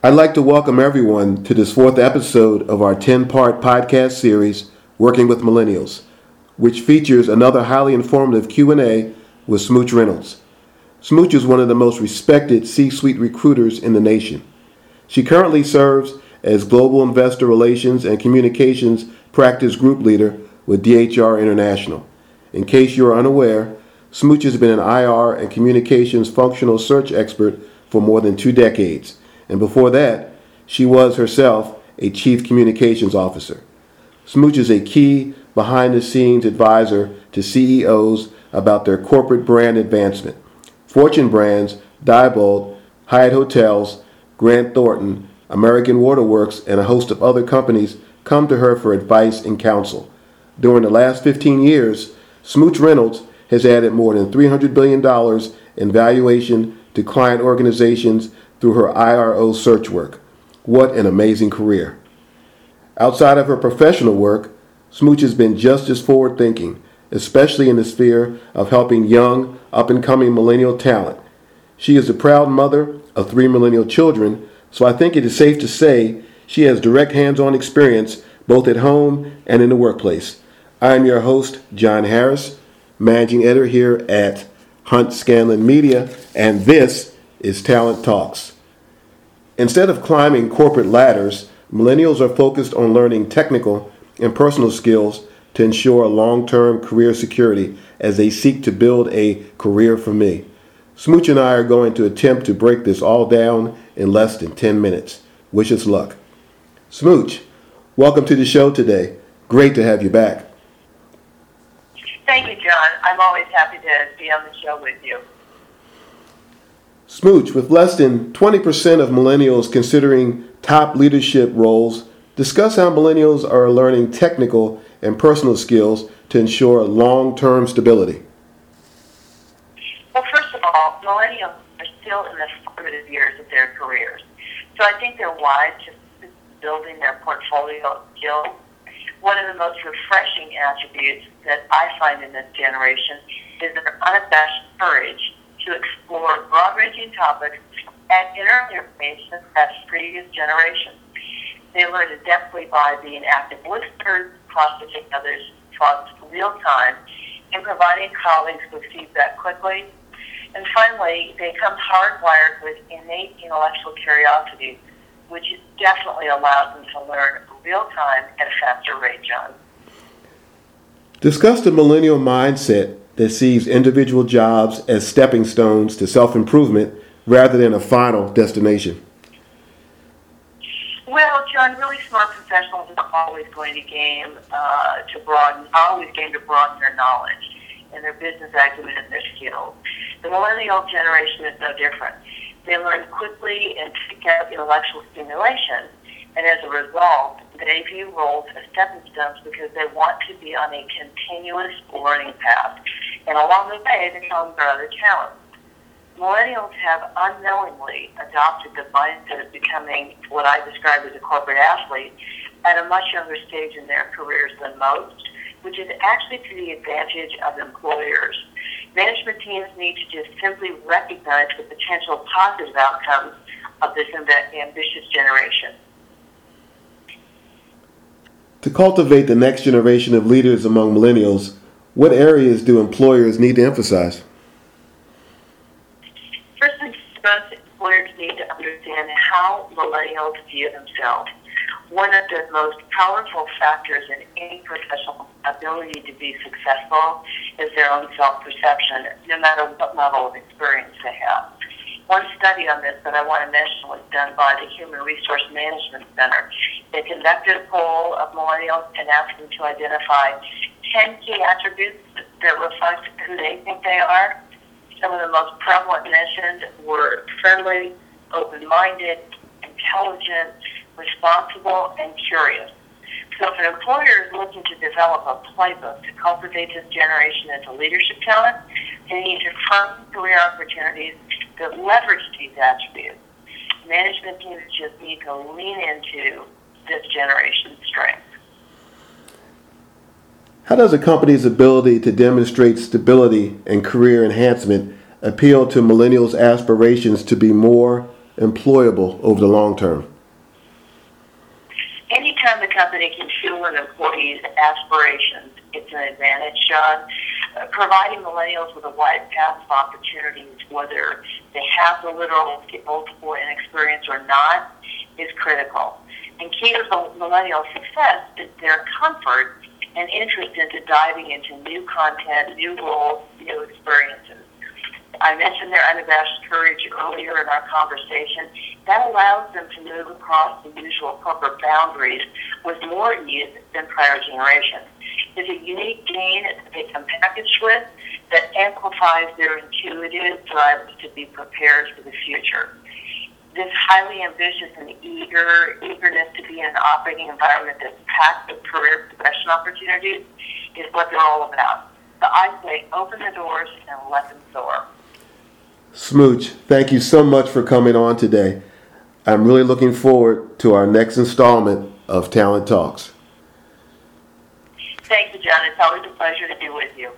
I'd like to welcome everyone to this fourth episode of our 10 part podcast series, Working with Millennials, which features another highly informative Q&A with Smooch Reynolds. Smooch is one of the most respected C-suite recruiters in the nation. She currently serves as Global Investor Relations and Communications Practice Group Leader with DHR International. In case you are unaware, Smooch has been an IR and communications functional search expert for more than two decades and before that, she was herself a chief communications officer. Smooch is a key behind the scenes advisor to CEOs about their corporate brand advancement. Fortune brands, Diebold, Hyatt Hotels, Grant Thornton, American Waterworks, and a host of other companies come to her for advice and counsel. During the last 15 years, Smooch Reynolds has added more than $300 billion in valuation to client organizations through her IRO search work. What an amazing career. Outside of her professional work, Smooch has been just as forward thinking, especially in the sphere of helping young, up and coming millennial talent. She is a proud mother of three millennial children, so I think it is safe to say she has direct hands on experience both at home and in the workplace. I am your host, John Harris, managing editor here at Hunt Scanlon Media, and this is Talent Talks. Instead of climbing corporate ladders, millennials are focused on learning technical and personal skills to ensure long term career security as they seek to build a career for me. Smooch and I are going to attempt to break this all down in less than 10 minutes. Wish us luck. Smooch, welcome to the show today. Great to have you back. Thank you, John. I'm always happy to be on the show with you. Smooch, with less than 20% of millennials considering top leadership roles, discuss how millennials are learning technical and personal skills to ensure long term stability. Well, first of all, millennials are still in the formative years of their careers. So I think they're wise to building their portfolio of skills. One of the most refreshing attributes that I find in this generation is their unabashed courage to explore broad-ranging topics at earlier paces as previous generations. They learn adeptly by being active listeners, processing others' thoughts real time, and providing colleagues with feedback quickly. And finally, they come hardwired with innate intellectual curiosity, which definitely allows them to learn real time at a faster rate, John. Discuss the millennial mindset that sees individual jobs as stepping stones to self improvement rather than a final destination? Well, John, really smart professionals are always going to game uh, to broaden, always game to broaden their knowledge and their business acumen and their skills. The millennial generation is no different. They learn quickly and seek out intellectual stimulation, and as a result, they view roles as stepping stones because they want to be on a continuous learning path and along the way, come their other talents. Millennials have unknowingly adopted the mindset of becoming what I describe as a corporate athlete at a much younger stage in their careers than most, which is actually to the advantage of employers. Management teams need to just simply recognize the potential positive outcomes of this ambitious generation. To cultivate the next generation of leaders among millennials, what areas do employers need to emphasize? First and foremost, employers need to understand how millennials view themselves. One of the most powerful factors in any professional ability to be successful is their own self-perception, no matter what level of experience they have. One study on this that I want to mention was done by the Human Resource Management Center. They conducted a poll of millennials and asked them to identify 10 key attributes that reflect who they think they are. Some of the most prevalent mentioned were friendly, open-minded, intelligent, responsible, and curious. So if an employer is looking to develop a playbook to cultivate this generation into leadership talent, they need to fund career opportunities that leverage these attributes. Management teams just need to lean into this generation's strengths. How does a company's ability to demonstrate stability and career enhancement appeal to millennials' aspirations to be more employable over the long term? Anytime the company can fuel an employee's aspirations, it's an advantage, John. Uh, providing millennials with a wide path of opportunities, whether they have the literal multiple in experience or not, is critical. And key to the millennial success is their comfort and interest into diving into new content, new roles, new experiences. I mentioned their unabashed courage earlier in our conversation. That allows them to move across the usual corporate boundaries with more ease than prior generations. It's a unique gain that they come packaged with that amplifies their intuitive drive to be prepared for the future. This highly ambitious and eager eagerness to be in an operating environment that's packed with career progression opportunities is what they're all about. So I say open the doors and let them soar. Smooch, thank you so much for coming on today. I'm really looking forward to our next installment of Talent Talks. Thank you, John. It's always a pleasure to be with you.